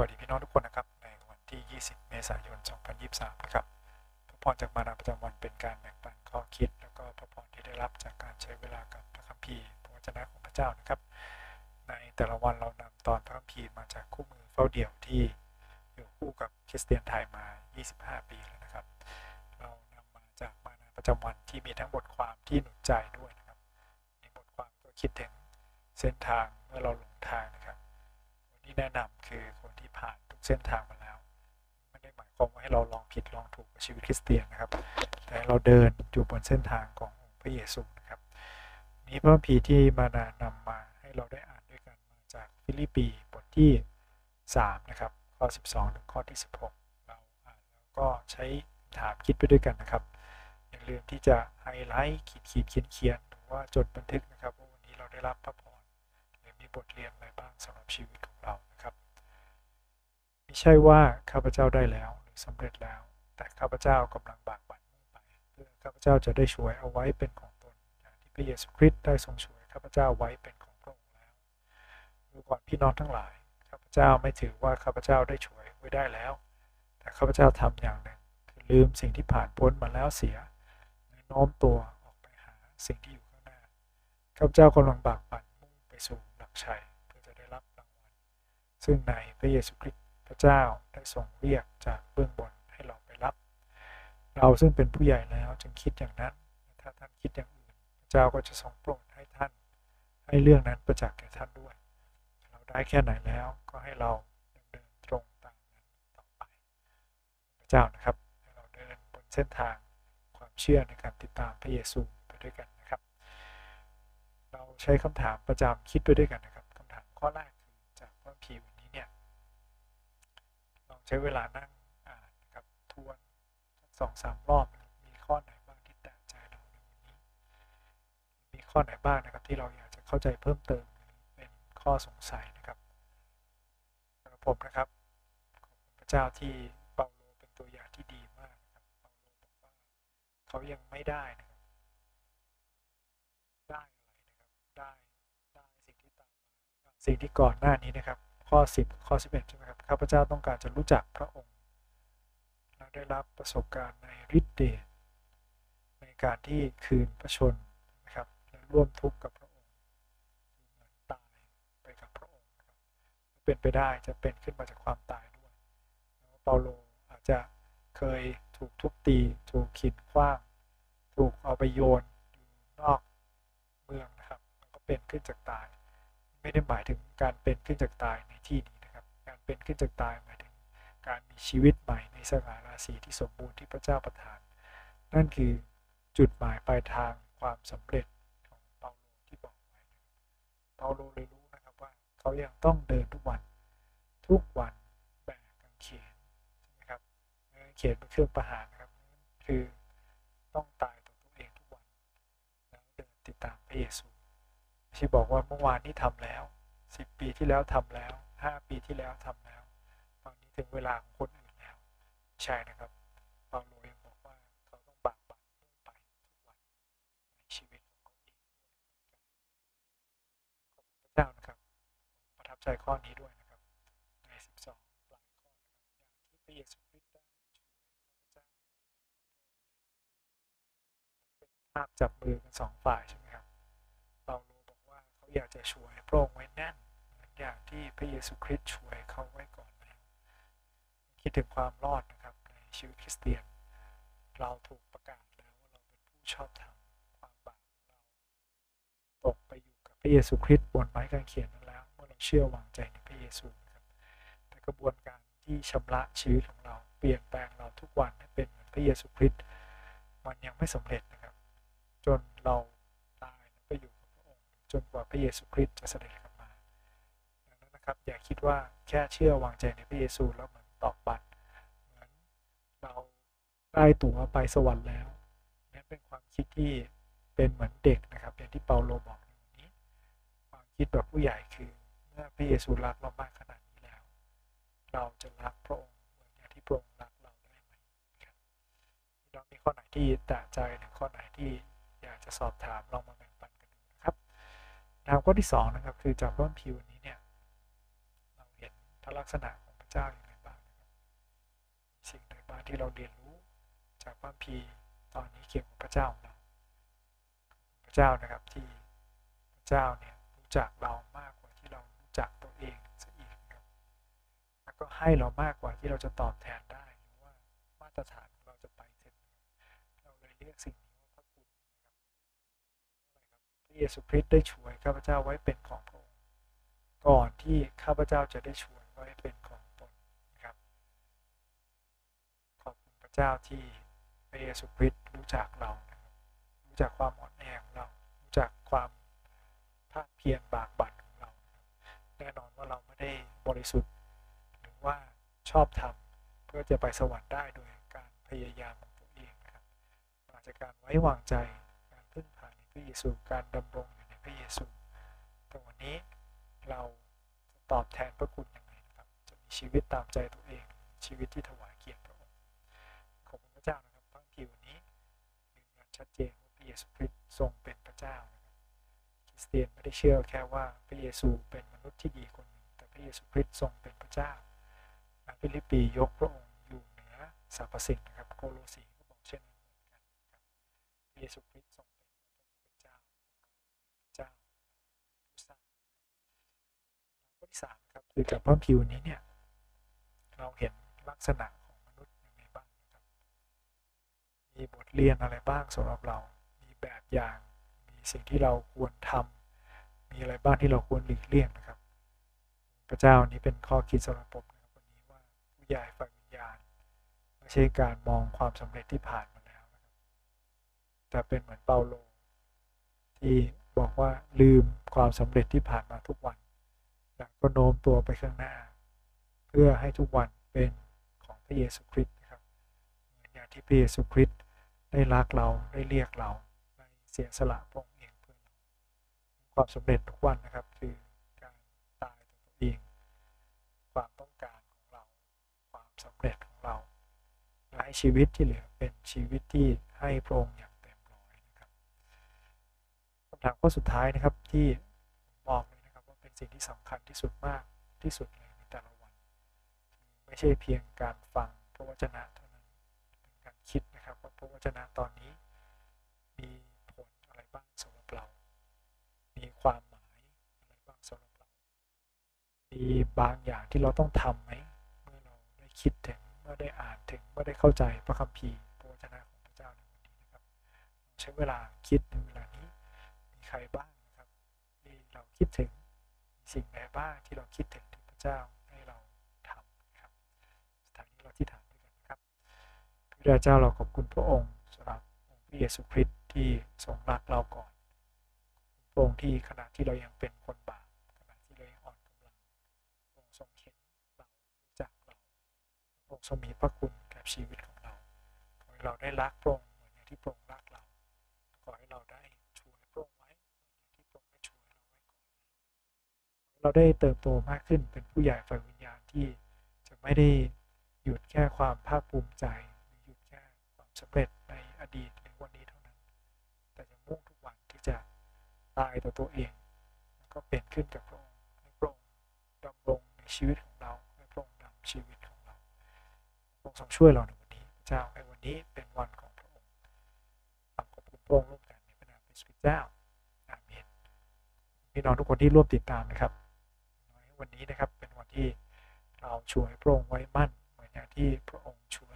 วัสดีพี่น้องทุกคนนะครับในวันที่ 20 เมษายน 2023 นะครับพระพรจากมานาประจำวันเป็นการแบ่งปันข้อคิด แล้วก็พระพรที่ได้รับจากการใช้เวลากับพระคัมภีร์พระวจนะของพระเจ้านะครับ ในแต่ละวันเรานำตอนพระคัมภีร์มาจากคู่มือเฝ้าเดี่ยวที่อยู่คู่กับคริสเตียนไทยมา 25 ปีแล้วนะครับ เรานำมาจากมานาประจำวันที่มีทั้งบทความที่หนุนใจด้วยนะครับมีบทความก็คิดถึงเส้นทางเมื่อเราหลงทางนะครับ ที่แนะนำคือคนที่ผ่านทุกเส้นทางมาแล้ว ไม่ได้หมายความว่าให้เราลองผิดลองถูกกับชีวิตคริสเตียนนะครับ แต่เราเดินอยู่บนเส้นทางขององค์พระเยซูนะครับ นี้พระคัมภีร์ที่มานานำมาให้เราได้อ่านด้วยกันมาจากฟิลิปปีบทที่3นะครับข้อ 12 ถึงข้อที่ 16 เราอ่านแล้วก็ใช้ถามคิดไปด้วยกันนะครับ อย่าลืมที่จะไฮไลท์ขีดขีดเขียนเขียนหรือว่าจดบันทึกนะครับว่าวันนี้เราได้รับพระพรหรือมีบทเรียนอะไรบ้างสำหรับชีวิตของ ใช่ว่าข้าพเจ้าได้แล้วหรือสำเร็จแล้ว แต่ข้าพเจ้ากำลังบากบั่นมุ่งไปเพื่อข้าพเจ้าจะได้ช่วยเอาไว้เป็นของตนอย่างที่พระเยซูคริสต์ได้ทรงช่วยข้าพเจ้าไว้เป็นของพระองค์แล้วดูก่อนพี่น้องทั้งหลายข้าพเจ้าไม่ถือว่าข้าพเจ้าได้ช่วยไว้ได้แล้ว แต่ข้าพเจ้าทำอย่างหนึ่งคือลืมสิ่งที่ผ่านพ้นมาแล้วเสียโน้มตัวออกไปหาสิ่งที่อยู่ข้างหน้าข้าพเจ้ากำลังบากบั่นมุ่งไปสู่หลักชัยเพื่อจะได้รับรางวัลซึ่งในพระเยซูคริสต์ พระเจ้าได้ทรงเรียกจากเบื้องบนให้เราไปรับ เราซึ่งเป็นผู้ใหญ่แล้วจึงคิดอย่างนั้น ถ้าท่านคิดอย่างอื่น พระเจ้าก็จะทรงโปรดให้ท่าน ให้เรื่องนั้นประจักษ์แก่ท่านด้วย เราได้แค่ไหนแล้วก็ให้เราเนินตรงตามนั้นต่อไป พระเจ้านะครับเราเดินบนเส้นทางความเชื่อในการติดตามพระเยซูไปด้วยกันนะครับ เราใช้คำถามประจำคิดไปด้วยกันนะครับคำถามข้อแรก ใช้เวลานั่งอ่านนะครับทวนสองสามรอบมีข้อไหนบ้างที่แตะใจเราในวันนี้ มีข้อไหนบ้างนะครับที่เราอยากจะเข้าใจเพิ่มเติมหรือเป็นข้อสงสัยนะครับสำหรับผมนะครับขอบคุณพระเจ้าที่เปาโลเป็นตัวอย่างที่ดีมากนะครับเปาโลบอกว่าเขายังไม่ได้นะครับได้อะไรนะครับได้ได้สิ่งที่ตามมาสิ่งที่ก่อนหน้านี้นะครับ ข้อ 10 ข้อ 11ใช่ไหมครับข้าพเจ้าต้องการจะรู้จักพระองค์ และได้รับประสบการณ์ในฤทธิ์เดชในการที่คืนพระชนนะครับและร่วมทุกข์กับพระองค์เหมือนตายไปกับพระองค์นะครับเป็นไปได้จะเป็นขึ้นมาจากความตายด้วยเปาโลอาจจะเคยถูกทุบตี ถูกขีดขว้าง ถูกเอาไปโยนอยู่นอกเมืองนะครับก็เป็นขึ้นจากตาย ไม่ได้หมายถึงการเป็นขึ้นจากตายในที่นี้นะครับ การเป็นขึ้นจากตายหมายถึงการมีชีวิตใหม่ในสง่าราศีที่สมบูรณ์ที่พระเจ้าประทาน นั่นคือจุดหมายปลายทางความสำเร็จของเปาโลที่บอกไว้เปาโลเลยรู้นะครับว่าเขายังต้องเดินทุกวัน ทุกวันแบกกางเขนใช่ไหมครับเขนเป็นเครื่องประหารนะครับคือต้องตายต่อตัวเองทุกวัน แล้วเดินติดตามพระเยซู ไม่ใช่บอกว่าเมื่อวานนี้ทำแล้วสิบปีที่แล้วทำแล้วห้าปีที่แล้วทำแล้วตอนนี้ถึงเวลาของคนอื่นแล้ว ใช่นะครับเปาโลยังบอกว่าเขาต้องบากบั่นไปทุกวันในชีวิตของเขาเองด้วยขอบคุณพระเจ้านะครับประทับใจข้อนี้ด้วยนะครับใน12ปลายข้อนะครับอย่างที่พระเยซูคริสต์ได้ช่วยข้าพเจ้าไว้เป็นของพระองค์เป็นภาพจับมือกันสองฝ่ายใช่ไหม เขาอยากจะช่วยพระองค์ไว้แน่นเหมือนอย่างที่พระเยซูคริสต์ช่วยเขาไว้ก่อนแล้วคิดถึงความรอดนะครับในชีวิตคริสเตียน เราถูกประกาศแล้วว่าเราเป็นผู้ชอบธรรมความบาปของเราตกไปอยู่กับพระเยซูคริสต์บนไม้กางเขนนั้นแล้วเมื่อเราเชื่อวางใจในพระเยซูนะครับแต่กระบวนการที่ชำระชีวิตของเราเปลี่ยนแปลงเราทุกวันให้เป็นเหมือนพระเยซูคริสต์มันยังไม่สำเร็จนะครับ จน พระเยซูคริสต์จะเสด็จกลับมาดังนั้นนะครับอย่าคิดว่าแค่เชื่อวางใจในพระเยซูแล้วเหมือนตอกบัตรเหมือนเราได้ตั๋วไปสวรรค์แล้วนั่นเป็นความคิดที่เป็นเหมือนเด็กนะครับอย่างที่เปาโลบอกในวันนี้ ความคิดแบบผู้ใหญ่คือเมื่อพระเยซูรักเรามากขนาดนี้แล้ว เราจะรักพระองค์เหมือนอย่างที่พระองค์รักเราได้ไหมครับพี่น้องมีข้อไหนที่แตะใจหรือข้อไหนที่อยากจะสอบถามลองมาแบ่งปันกันดูนะครับ ถามข้อที่สองนะครับคือจากพระคัมภีร์วันนี้เนี่ยเราเห็นพระลักษณะของพระเจ้าอย่างไรบ้างสิ่งใดบ้างที่เราเรียนรู้จากพระคัมภีร์ตอนนี้เกี่ยวกับพระเจ้าของเราพระเจ้านะครับที่พระเจ้าเนี่ยรู้จักเรามากกว่าที่เรารู้จักตัวเองซะอีกนะครับแล้วก็ให้เรามากกว่าที่เราจะตอบแทนได้หรือว่ามาตรฐาน เพราะอะไรครับพระเยซูคริสต์ได้ช่วยข้าพเจ้าไว้เป็นของพระองค์ก่อนที่ข้าพเจ้าจะได้ช่วยไว้เป็นของตนนะครับขอบคุณพระเจ้าที่พระเยซูคริสต์รู้จักเรานะครับรู้จักความอ่อนแอของเรารู้จักความภาคเพียรบากบั่นของเราครับแน่นอนว่าเราไม่ได้บริสุทธิ์ หรือว่าชอบทำเพื่อจะไปสวรรค์ได้โดยการพยายามของตัวเองนะครับมาจากการไว้วางใจ ระเยซูการดำรงอยู่ในพระเยซูต่วันนี้เราจะตอบแทนพระคุณยังไงนะครับจะมีชีวิตตามใจตัวเองชีวิตที่ถวายเกียรติพระองค์ขอบคุณพระเจ้านะครับพระคัมภีวันนี้ยืนยันชัดเจนว่าพระเยซูคริสต์ทรงเป็นพระเจ้านะครับคริสเตียนไม่ได้เชื่อแค่ว่าพระเยซูเป็นมนุษย์ที่ดีคนหนึ่งแต่พระเยซูคริสต์ทรงเป็นพระเจ้าฟิลิปปียกพระองค์อยู่เหนือสรรพสิ่งนะครับโคโลสีก็บอกเช่นนั้นเหมือนกันนะครับพระเยซูคริสต์ทรง ที่สามนะครับคือจากพระคัมภีร์วันนี้เนี่ยเราเห็นลักษณะของมนุษย์ยังไงบ้างนะครับมีบทเรียนอะไรบ้างสำหรับเรา มีแบบอย่าง มีสิ่งที่เราควรทำมีอะไรบ้างที่เราควรหลีกเลี่ยงนะครับ พระเจ้านี้เป็นข้อคิดสำหรับผมนะครับวันนี้ว่าผู้ใหญ่ฝ่ายวิญญาณไม่ใช่การมองความสำเร็จที่ผ่านมาแล้วนะครับแต่เป็นเหมือนเปาโลที่บอกว่าลืมความสำเร็จที่ผ่านมาทุกวัน แล้วก็โน้มตัวไปข้างหน้า เพื่อให้ทุกวันเป็นของพระเยซูคริสต์นะครับเหมือนอย่างที่พระเยซูคริสต์ได้รักเราได้เรียกเราได้เสียสละพระองค์เองเพื่อเราความสำเร็จทุกวันนะครับคือการตายตัวเองความต้องการของเรา ความสำเร็จของเราและให้ชีวิตที่เหลือเป็นชีวิตที่ให้พระองค์อย่างเต็มร้อยนะครับคำถามข้อสุดท้ายนะครับที่ สิ่งที่สำคัญที่สุดมากที่สุดเลยในแต่ละวัน ไม่ใช่เพียงการฟังพระวจนะเท่านั้นเป็นการคิดนะครับว่าพระวจนะตอนนี้ มีผลอะไรบ้างสำหรับเรา มีความหมายอะไรบ้างสำหรับเรา มีบางอย่างที่เราต้องทำไหมเมื่อเราได้คิดถึงเมื่อได้อ่านถึงเมื่อได้เข้าใจพระคัมภีร์พระวจนะของพระเจ้าในวันนี้นะครับ ใช้เวลาคิดในเวลานี้มีใครบ้างนะครับที่เราคิดถึง สิ่งใดบ้างที่เราคิดถึงที่พระเจ้าให้เราทำครับสุดท้านี้เราที่ถามด้วยกันนะครับพระเจ้าเราขอบคุณพระองค์สำหรับองค์พระเยซูคริสต์ที่ทรงรักเราก่อนพระองค์ที่ขณะที่เรายังเป็นคนบาปขณะที่เรายังอ่อนกำลังพระองค์ทรงเห็นเรารู้จักเราพระองค์ทรงมีพระคุณกับชีวิตของเราขอให้เราได้รักพระองค์เหมือนที่พระองค์รักเรา เราได้เติบโตมากขึ้นเป็นผู้ใหญ่ฝ่ายวิญญาณที่จะไม่ได้หยุดแค่ความภาคภูมิใจหรือหยุดแค่ความสำเร็จในอดีตหรือวันนี้เท่านั้น แต่จะมุ่งทุกวันที่จะตายต่อตัวเองแล้วก็เป็นขึ้นกับพระองค์ให้พระองค์ดำรงในชีวิตของเราให้พระองค์นำชีวิตของเราพระองค์ทรงช่วยเราในวันนี้พระเจ้าให้วันนี้เป็นวันของพระองค์ขอบคุณพระองค์ร่วมกันในพระนามพระเจ้าอาเมนพี่น้องทุกคนที่ร่วมติดตามนะครับ วันนี้นะครับเป็นวันที่เราช่วยพระองค์ไว้มั่น เหมือนอย่างที่พระองค์ช่วย